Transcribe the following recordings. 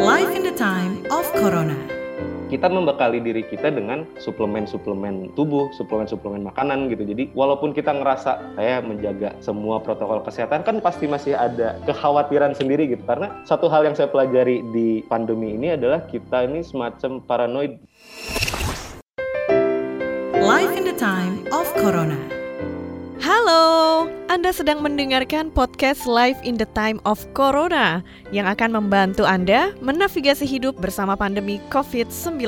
Life in the time of Corona. kita membekali diri kita dengan suplemen-suplemen tubuh, suplemen-suplemen makanan gitu. Jadi walaupun kita ngerasa saya menjaga semua protokol kesehatan kan pasti masih ada kekhawatiran sendiri gitu. Karena satu hal yang saya pelajari di pandemi ini adalah kita ini semacam paranoid. Life in the time of Corona. Halo, Anda sedang mendengarkan podcast Live in the Time of Corona yang akan membantu Anda menavigasi hidup bersama pandemi COVID-19.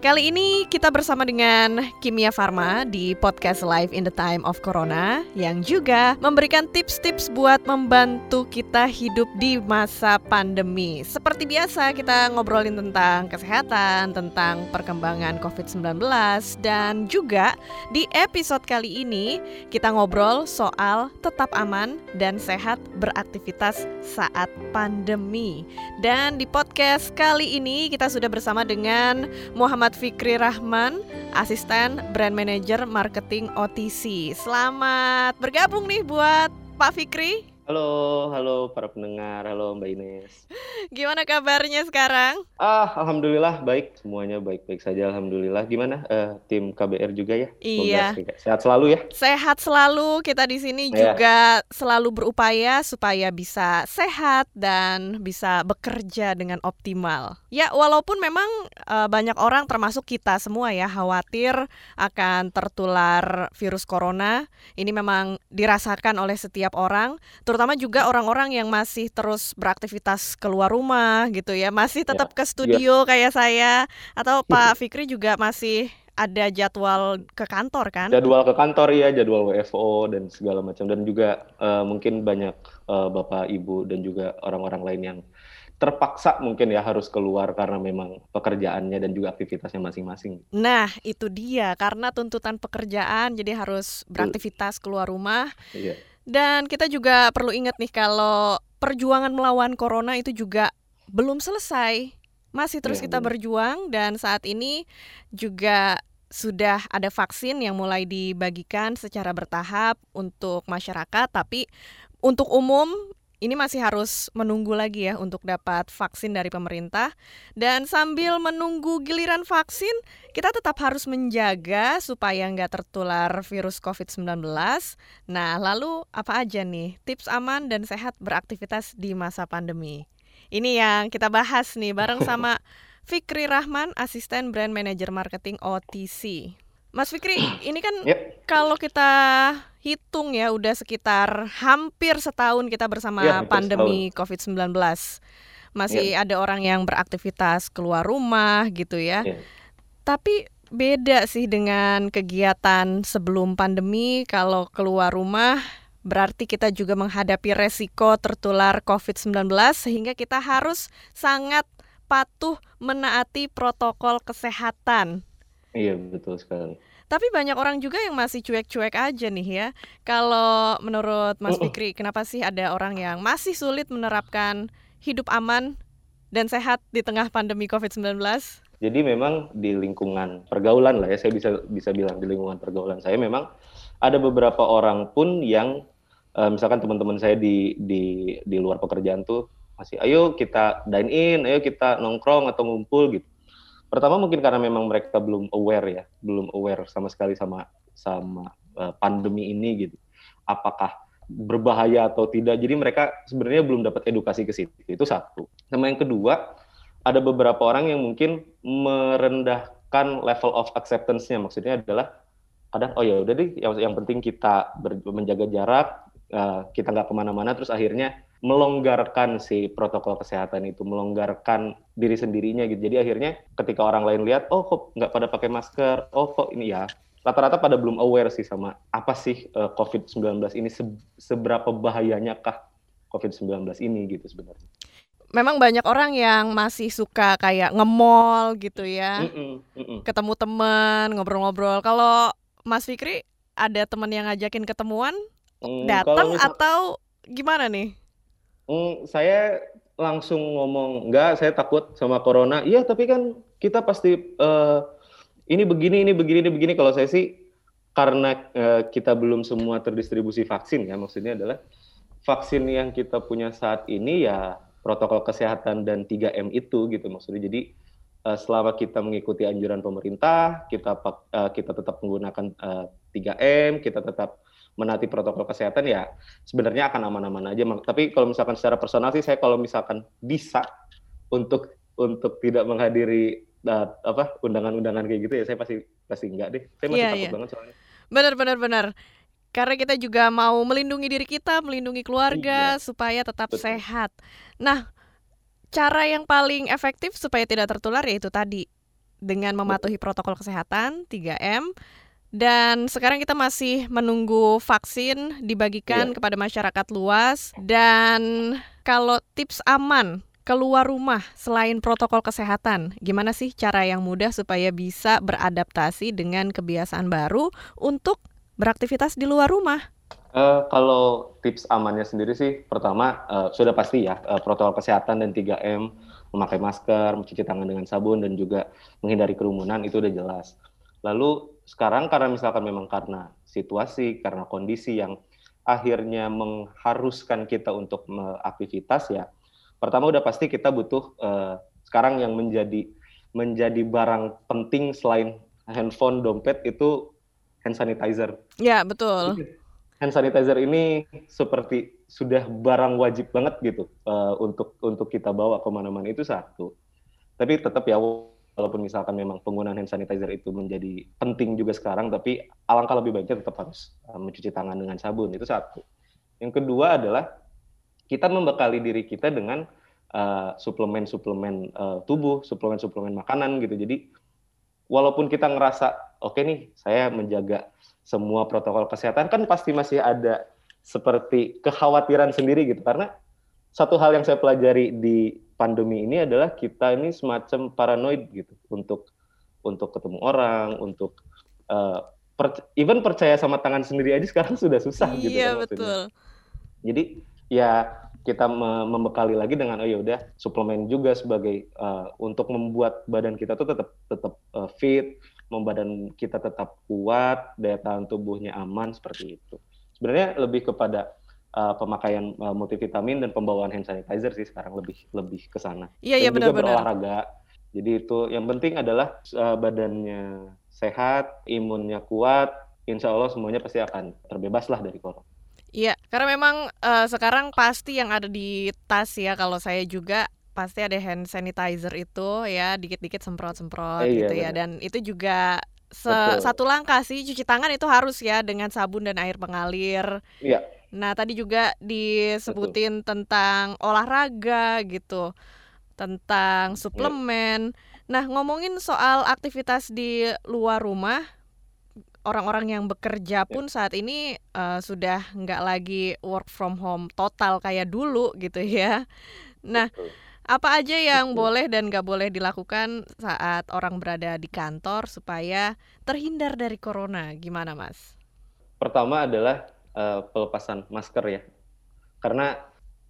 Kali ini kita bersama dengan Kimia Farma di podcast Live in the Time of Corona yang juga memberikan tips-tips buat membantu kita hidup di masa pandemi. Seperti biasa kita ngobrolin tentang kesehatan, tentang perkembangan COVID-19 dan juga di episode kali ini kita ngobrol soal tetap aman dan sehat beraktivitas saat pandemi. Dan di podcast kali ini kita sudah bersama dengan Muhammad Fikri Rahman, asisten brand manager marketing OTC. Selamat bergabung nih buat Pak Fikri. Halo, halo para pendengar, halo Mbak Ines. Gimana kabarnya sekarang? Ah, alhamdulillah baik, semuanya baik-baik saja alhamdulillah. Gimana eh, tim KBR juga ya? Iya. Sehat selalu ya. Sehat selalu. Kita di sini Iya. juga selalu berupaya supaya bisa sehat dan bisa bekerja dengan optimal. Ya, walaupun memang eh, banyak orang termasuk kita semua ya khawatir akan tertular virus corona. Ini memang dirasakan oleh setiap orang, terutama juga orang-orang yang masih terus beraktivitas keluar rumah gitu ya, masih tetap ke studio kayak saya. Atau Pak Fikri juga masih ada jadwal ke kantor kan? Jadwal ke kantor ya, jadwal WFO dan segala macam. Dan juga eh, mungkin banyak eh, bapak ibu dan juga orang-orang lain yang terpaksa mungkin ya harus keluar karena memang pekerjaannya dan juga aktivitasnya masing-masing. Nah, itu dia. Karena tuntutan pekerjaan jadi harus beraktivitas keluar rumah. Iya. Dan kita juga perlu ingat nih kalau perjuangan melawan corona itu juga belum selesai. Masih terus Iya, kita berjuang dan saat ini juga sudah ada vaksin yang mulai dibagikan secara bertahap untuk masyarakat tapi untuk umum ini masih harus menunggu lagi ya untuk dapat vaksin dari pemerintah dan sambil menunggu giliran vaksin kita tetap harus menjaga supaya nggak tertular virus COVID-19. Nah, lalu apa aja nih tips aman dan sehat beraktivitas di masa pandemi? Ini yang kita bahas nih bareng sama Fikri Rahman, asisten brand manager marketing OTC. Mas Fikri, ini kan Yep. kalau kita hitung ya udah sekitar hampir setahun kita bersama hampir pandemi COVID-19. Masih ada orang yang beraktivitas keluar rumah gitu ya. Iya. Tapi beda sih dengan kegiatan sebelum pandemi kalau keluar rumah berarti kita juga menghadapi resiko tertular COVID-19 sehingga kita harus sangat patuh menaati protokol kesehatan. Iya, betul sekali. Tapi banyak orang juga yang masih cuek-cuek aja nih ya. Kalau menurut Mas Mm-mm. Fikri, kenapa sih ada orang yang masih sulit menerapkan hidup aman dan sehat di tengah pandemi COVID-19? Jadi memang di lingkungan pergaulan lah ya, saya bisa bisa bilang di lingkungan pergaulan saya memang ada beberapa orang pun yang eh, misalkan teman-teman saya di di di luar pekerjaan tuh masih ayo kita dine in, ayo kita nongkrong atau ngumpul gitu. Pertama mungkin karena memang mereka belum aware ya, belum aware sama sekali sama sama eh, pandemi ini gitu. Apakah berbahaya atau tidak. Jadi mereka sebenarnya belum dapat edukasi ke situ. Itu satu. Sama yang kedua, ada beberapa orang yang mungkin merendahkan level of acceptance-nya. Maksudnya adalah kadang oh ya udah deh yang, yang penting kita ber- menjaga jarak, eh, kita nggak ke mana-mana, terus akhirnya melonggarkan si protokol kesehatan itu, melonggarkan diri sendirinya gitu. Jadi akhirnya ketika orang lain lihat, oh kok nggak pada pakai masker, oh kok ini ya rata-rata pada belum aware sih sama apa sih eh, COVID-19 ini se- seberapa bahayanya kah COVID-19 ini gitu sebenarnya. Memang banyak orang yang masih suka kayak nge-mall gitu ya. Mm-mm, mm-mm. Ketemu teman, ngobrol-ngobrol. Kalau Mas Fikri ada teman yang ngajakin ketemuan, Mm, kalau datang misal- atau gimana nih? Mm, saya langsung ngomong enggak, saya takut sama corona. Iya, tapi kan kita pasti eh, ini begini, ini begini, ini begini. Kalau saya sih karena eh, kita belum semua terdistribusi vaksin ya, maksudnya adalah vaksin yang kita punya saat ini ya protokol kesehatan dan 3M itu gitu maksudnya. Jadi uh, selama kita mengikuti anjuran pemerintah, kita uh, kita tetap menggunakan uh, 3M, kita tetap menaati protokol kesehatan ya sebenarnya akan aman-aman aja. Tapi kalau misalkan secara personal sih saya kalau misalkan bisa untuk untuk tidak menghadiri uh, apa undangan-undangan kayak gitu ya saya pasti pasti enggak deh. Saya masih yeah, takut yeah. banget soalnya. Benar benar benar karena kita juga mau melindungi diri kita, melindungi keluarga iya. supaya tetap Betul. sehat. Nah, cara yang paling efektif supaya tidak tertular yaitu tadi dengan mematuhi protokol kesehatan 3M dan sekarang kita masih menunggu vaksin dibagikan iya. kepada masyarakat luas dan kalau tips aman keluar rumah selain protokol kesehatan, gimana sih cara yang mudah supaya bisa beradaptasi dengan kebiasaan baru untuk beraktivitas di luar rumah? Uh, kalau tips amannya sendiri sih, pertama uh, sudah pasti ya uh, protokol kesehatan dan 3M, memakai masker, mencuci tangan dengan sabun dan juga menghindari kerumunan itu udah jelas. Lalu sekarang karena misalkan memang karena situasi, karena kondisi yang akhirnya mengharuskan kita untuk aktivitas ya, pertama udah pasti kita butuh uh, sekarang yang menjadi menjadi barang penting selain handphone, dompet itu hand sanitizer. Ya, betul. Hand sanitizer ini seperti sudah barang wajib banget gitu uh, untuk untuk kita bawa ke mana-mana itu satu. Tapi tetap ya walaupun misalkan memang penggunaan hand sanitizer itu menjadi penting juga sekarang, tapi alangkah lebih baiknya tetap harus uh, mencuci tangan dengan sabun itu satu. Yang kedua adalah kita membekali diri kita dengan suplemen-suplemen uh, uh, tubuh, suplemen-suplemen makanan gitu. Jadi walaupun kita ngerasa oke okay nih saya menjaga semua protokol kesehatan kan pasti masih ada seperti kekhawatiran sendiri gitu karena satu hal yang saya pelajari di pandemi ini adalah kita ini semacam paranoid gitu untuk untuk ketemu orang untuk uh, per, even percaya sama tangan sendiri aja sekarang sudah susah gitu iya, gitu kan betul jadi ya kita membekali lagi dengan oh ya udah suplemen juga sebagai uh, untuk membuat badan kita tuh tetap tetap uh, fit, membadan kita tetap kuat, daya tahan tubuhnya aman seperti itu. Sebenarnya lebih kepada uh, pemakaian uh, multivitamin dan pembawaan hand sanitizer sih sekarang lebih lebih ke sana. Iya iya benar-benar. Berolahraga. Jadi itu yang penting adalah uh, badannya sehat, imunnya kuat, insya Allah semuanya pasti akan terbebas lah dari corona. Iya, karena memang uh, sekarang pasti yang ada di tas ya kalau saya juga pasti ada hand sanitizer itu ya dikit-dikit semprot-semprot eh, gitu iya, ya dan itu juga se satu langkah sih cuci tangan itu harus ya dengan sabun dan air mengalir. Iya. Nah, tadi juga disebutin Betul. tentang olahraga gitu. Tentang iya. suplemen. Iya. Nah, ngomongin soal aktivitas di luar rumah, orang-orang yang bekerja ya. pun saat ini uh, sudah nggak lagi work from home total kayak dulu gitu ya. Nah, apa aja yang boleh dan nggak boleh dilakukan saat orang berada di kantor supaya terhindar dari corona? Gimana, Mas? Pertama adalah uh, pelepasan masker ya, karena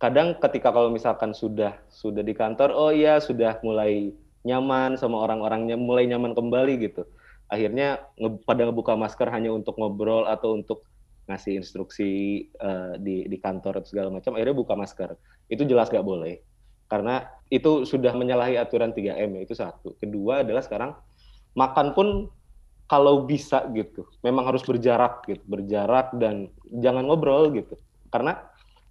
kadang ketika kalau misalkan sudah sudah di kantor, oh iya sudah mulai nyaman sama orang-orangnya, mulai nyaman kembali gitu. Akhirnya nge pada ngebuka masker hanya untuk ngobrol atau untuk ngasih instruksi uh, di di kantor atau segala macam akhirnya buka masker. Itu jelas gak boleh. Karena itu sudah menyalahi aturan 3M ya itu satu. Kedua adalah sekarang makan pun kalau bisa gitu. Memang harus berjarak gitu berjarak dan jangan ngobrol gitu. Karena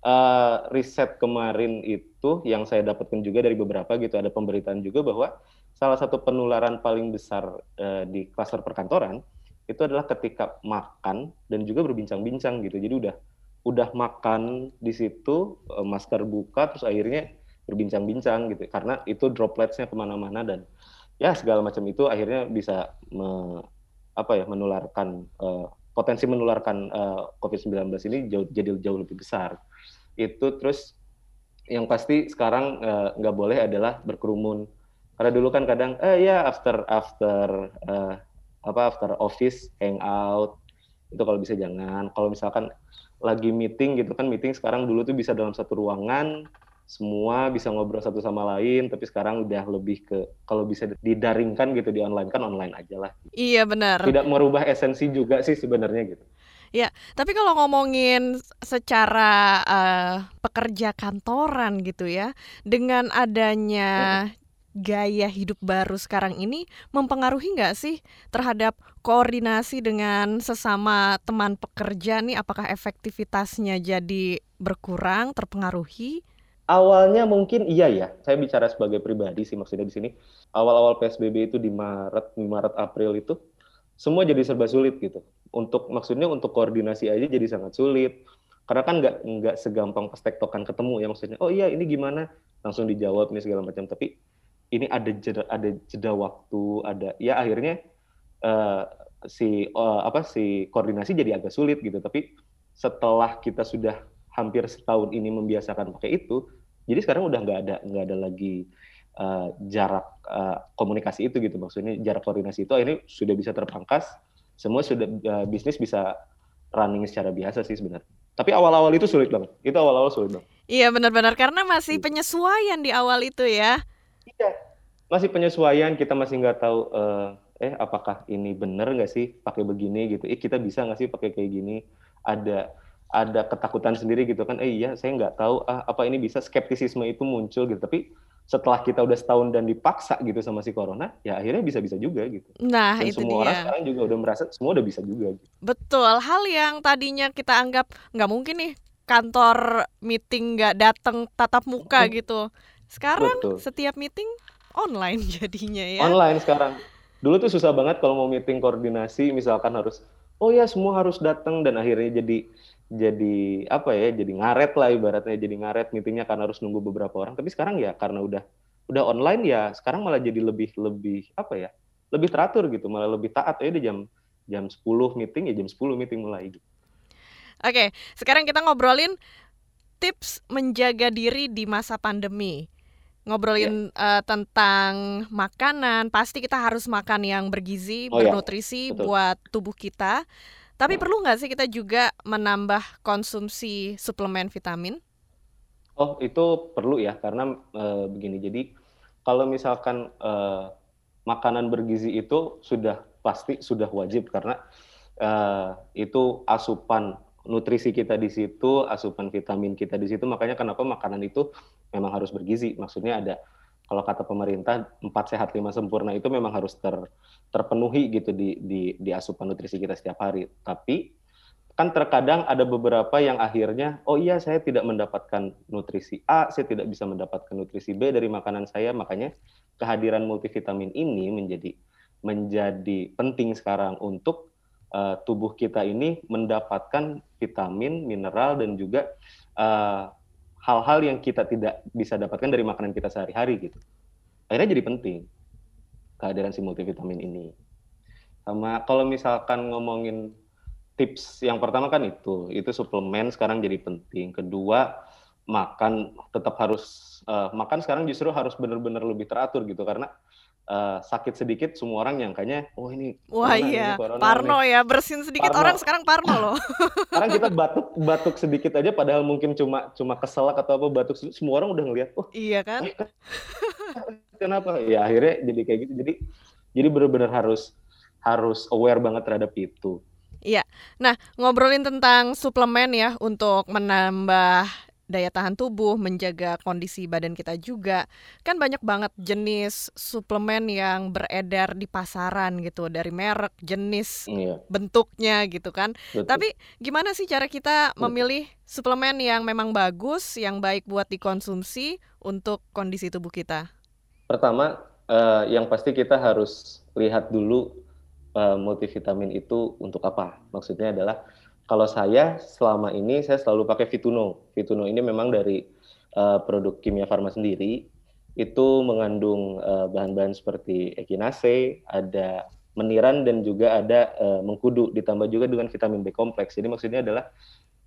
uh, riset kemarin itu yang saya dapatkan juga dari beberapa gitu ada pemberitaan juga bahwa salah satu penularan paling besar uh, di klaster perkantoran itu adalah ketika makan dan juga berbincang-bincang gitu. Jadi udah udah makan di situ uh, masker buka terus akhirnya berbincang-bincang gitu. Karena itu dropletsnya ke mana-mana dan ya segala macam itu akhirnya bisa me, apa ya menularkan uh, potensi menularkan uh, COVID-19 ini jauh, jadi jauh lebih besar. Itu terus yang pasti sekarang nggak uh, boleh adalah berkerumun karena dulu kan kadang eh ya after after uh, apa after office hangout itu kalau bisa jangan. Kalau misalkan lagi meeting gitu kan meeting sekarang dulu tuh bisa dalam satu ruangan semua bisa ngobrol satu sama lain tapi sekarang udah lebih ke kalau bisa didaringkan gitu di online kan online aja lah iya benar tidak merubah esensi juga sih sebenarnya gitu Ya, tapi kalau ngomongin secara uh, pekerja kantoran gitu ya, dengan adanya gaya hidup baru sekarang ini mempengaruhi nggak sih terhadap koordinasi dengan sesama teman pekerja nih? Apakah efektivitasnya jadi berkurang, terpengaruhi? Awalnya mungkin iya ya. Saya bicara sebagai pribadi sih maksudnya di sini. Awal-awal PSBB itu di Maret, Maret April itu semua jadi serba sulit gitu. Untuk maksudnya untuk koordinasi aja jadi sangat sulit. Karena kan nggak nggak segampang pas tektokan ketemu ya maksudnya. Oh iya ini gimana? Langsung dijawab nih segala macam. Tapi ini ada jeda, ada jeda waktu, ada ya akhirnya uh, si uh, apa si koordinasi jadi agak sulit gitu. Tapi setelah kita sudah hampir setahun ini membiasakan pakai itu, jadi sekarang udah nggak ada nggak ada lagi uh, jarak uh, komunikasi itu gitu. Maksudnya jarak koordinasi itu akhirnya sudah bisa terpangkas semua sudah uh, bisnis bisa running secara biasa sih sebenarnya. Tapi awal-awal itu sulit banget. Itu awal-awal sulit banget. Iya benar-benar. Karena masih iya. penyesuaian di awal itu ya. Iya. Masih penyesuaian kita masih nggak tahu uh, eh apakah ini benar nggak sih pakai begini gitu. Eh kita bisa nggak sih pakai kayak gini? Ada ada ketakutan sendiri gitu kan eh iya saya nggak tahu ah, apa ini bisa skeptisisme itu muncul gitu tapi setelah kita udah setahun dan dipaksa gitu sama si corona ya akhirnya bisa-bisa juga gitu nah dan itu semua dia. orang sekarang juga udah merasa semua udah bisa juga gitu. betul hal yang tadinya kita anggap nggak mungkin nih kantor meeting nggak datang tatap muka hmm. gitu sekarang betul. setiap meeting online jadinya ya online sekarang dulu tuh susah banget kalau mau meeting koordinasi misalkan harus oh ya semua harus datang dan akhirnya jadi jadi apa ya jadi ngaret lah ibaratnya jadi ngaret meetingnya karena harus nunggu beberapa orang tapi sekarang ya karena udah udah online ya sekarang malah jadi lebih lebih apa ya lebih teratur gitu malah lebih taat ya di jam jam 10 meeting ya jam 10 meeting mulai gitu. Oke, sekarang kita ngobrolin tips menjaga diri di masa pandemi. Ngobrolin ya. uh, tentang makanan, pasti kita harus makan yang bergizi, oh, ya. bernutrisi ya. buat tubuh kita. Tapi perlu nggak sih kita juga menambah konsumsi suplemen vitamin? Oh, itu perlu ya, karena e, begini. Jadi kalau misalkan e, makanan bergizi itu sudah pasti sudah wajib karena e, itu asupan nutrisi kita di situ, asupan vitamin kita di situ. Makanya kenapa makanan itu memang harus bergizi. Maksudnya ada kalau kata pemerintah empat sehat lima sempurna itu memang harus ter, terpenuhi gitu di, di di asupan nutrisi kita setiap hari. Tapi kan terkadang ada beberapa yang akhirnya oh iya saya tidak mendapatkan nutrisi A, saya tidak bisa mendapatkan nutrisi B dari makanan saya, makanya kehadiran multivitamin ini menjadi menjadi penting sekarang untuk uh, tubuh kita ini mendapatkan vitamin, mineral dan juga uh, hal-hal yang kita tidak bisa dapatkan dari makanan kita sehari-hari gitu. Akhirnya jadi penting kehadiran si multivitamin ini. Sama kalau misalkan ngomongin tips yang pertama kan itu, itu suplemen sekarang jadi penting. Kedua, makan tetap harus uh, makan sekarang justru harus benar-benar lebih teratur gitu karena uh, sakit sedikit semua orang nyangkanya oh ini wah corona, iya ini parno nih. ya bersin sedikit parno. orang sekarang parno loh sekarang kita batuk batuk sedikit aja padahal mungkin cuma cuma keselak atau apa batuk semua orang udah ngeliat oh iya kan oh, kenapa ya akhirnya jadi kayak gitu jadi jadi benar-benar harus harus aware banget terhadap itu Iya. Nah, ngobrolin tentang suplemen ya untuk menambah daya tahan tubuh, menjaga kondisi badan kita juga. Kan banyak banget jenis suplemen yang beredar di pasaran gitu dari merek, jenis, iya. bentuknya gitu kan. Betul. Tapi gimana sih cara kita memilih suplemen yang memang bagus, yang baik buat dikonsumsi untuk kondisi tubuh kita? Pertama, uh, yang pasti kita harus lihat dulu uh, multivitamin itu untuk apa. Maksudnya adalah kalau saya selama ini saya selalu pakai Vituno. Vituno ini memang dari uh, produk kimia farma sendiri itu mengandung eh, bahan-bahan seperti echinacea, ada meniran dan juga ada uh, mengkudu ditambah juga dengan vitamin B kompleks. Jadi maksudnya adalah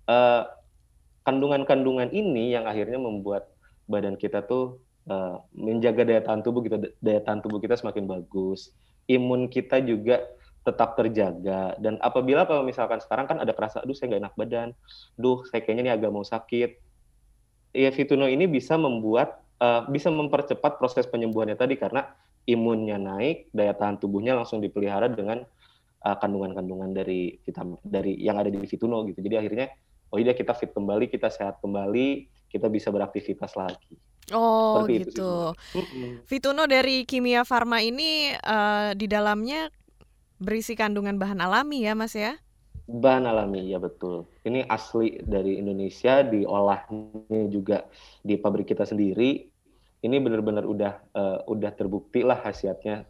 kandungan kandungan-kandungan ini yang akhirnya membuat badan kita tuh uh, menjaga daya tahan tubuh kita daya tahan tubuh kita semakin bagus. Imun kita juga tetap terjaga dan apabila kalau misalkan sekarang kan ada kerasa aduh saya nggak enak badan duh saya kayaknya ini agak mau sakit ya Fituno ini bisa membuat uh, bisa mempercepat proses penyembuhannya tadi karena imunnya naik daya tahan tubuhnya langsung dipelihara dengan uh, kandungan-kandungan dari vitamin dari yang ada di Fituno gitu. Jadi akhirnya oh iya kita fit kembali, kita sehat kembali, kita bisa beraktivitas lagi. Oh Seperti gitu. Fituno dari Kimia Farma ini uh, di dalamnya berisi kandungan bahan alami ya Mas ya? Bahan alami, ya betul. Ini asli dari Indonesia, diolahnya juga di pabrik kita sendiri. Ini benar-benar udah uh, udah terbukti lah khasiatnya.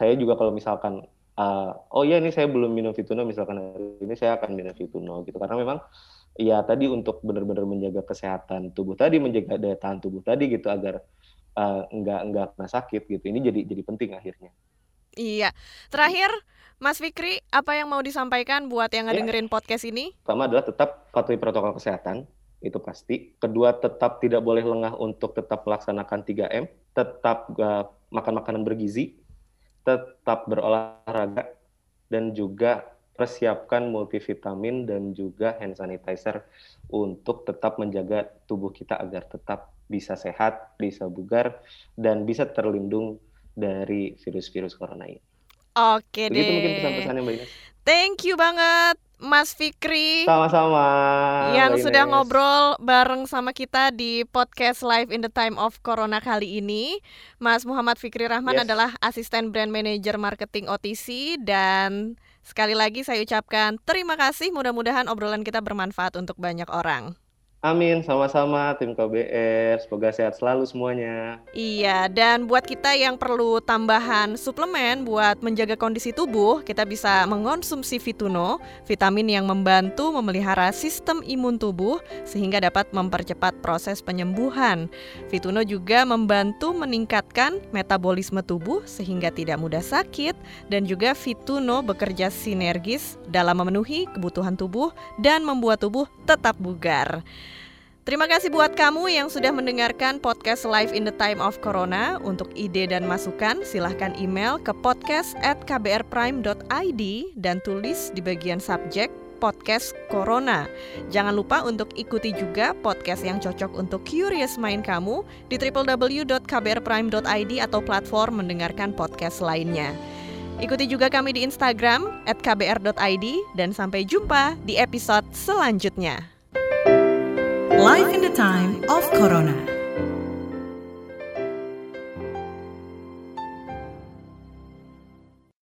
Saya juga kalau misalkan uh, oh ya ini saya belum minum Fituno misalkan hari ini saya akan minum Fituno gitu karena memang ya tadi untuk benar-benar menjaga kesehatan tubuh tadi menjaga daya tahan tubuh tadi gitu agar uh, nggak nggak kena sakit gitu ini jadi jadi penting akhirnya iya terakhir Mas Fikri, apa yang mau disampaikan buat yang ya. ngedengerin ya. podcast ini? Pertama adalah tetap patuhi protokol kesehatan, itu pasti. Kedua, tetap tidak boleh lengah untuk tetap melaksanakan 3M, tetap uh, makan makanan bergizi, tetap berolahraga, dan juga persiapkan multivitamin dan juga hand sanitizer untuk tetap menjaga tubuh kita agar tetap bisa sehat, bisa bugar, dan bisa terlindung dari virus-virus corona ini. Oke Begitu deh. mungkin pesan-pesannya Mbak Ines. Thank you banget Mas Fikri. Sama-sama. Yang Mbak sudah ngobrol bareng sama kita di podcast Live in the Time of Corona kali ini. Mas Muhammad Fikri Rahman yes. adalah asisten brand manager marketing OTC dan sekali lagi saya ucapkan terima kasih. Mudah-mudahan obrolan kita bermanfaat untuk banyak orang. Amin, sama-sama tim KBR. Semoga sehat selalu semuanya. Iya, dan buat kita yang perlu tambahan suplemen buat menjaga kondisi tubuh, kita bisa mengonsumsi Fituno, vitamin yang membantu memelihara sistem imun tubuh sehingga dapat mempercepat proses penyembuhan. Fituno juga membantu meningkatkan metabolisme tubuh sehingga tidak mudah sakit dan juga Fituno bekerja sinergis dalam memenuhi kebutuhan tubuh dan membuat tubuh tetap bugar. Terima kasih buat kamu yang sudah mendengarkan podcast Live in the Time of Corona. Untuk ide dan masukan, silahkan email ke podcast at kbrprime.id dan tulis di bagian subjek podcast Corona. Jangan lupa untuk ikuti juga podcast yang cocok untuk curious mind kamu di www.kbrprime.id atau platform mendengarkan podcast lainnya. Ikuti juga kami di Instagram kbr.id dan sampai jumpa di episode selanjutnya. Life in the Time of Corona.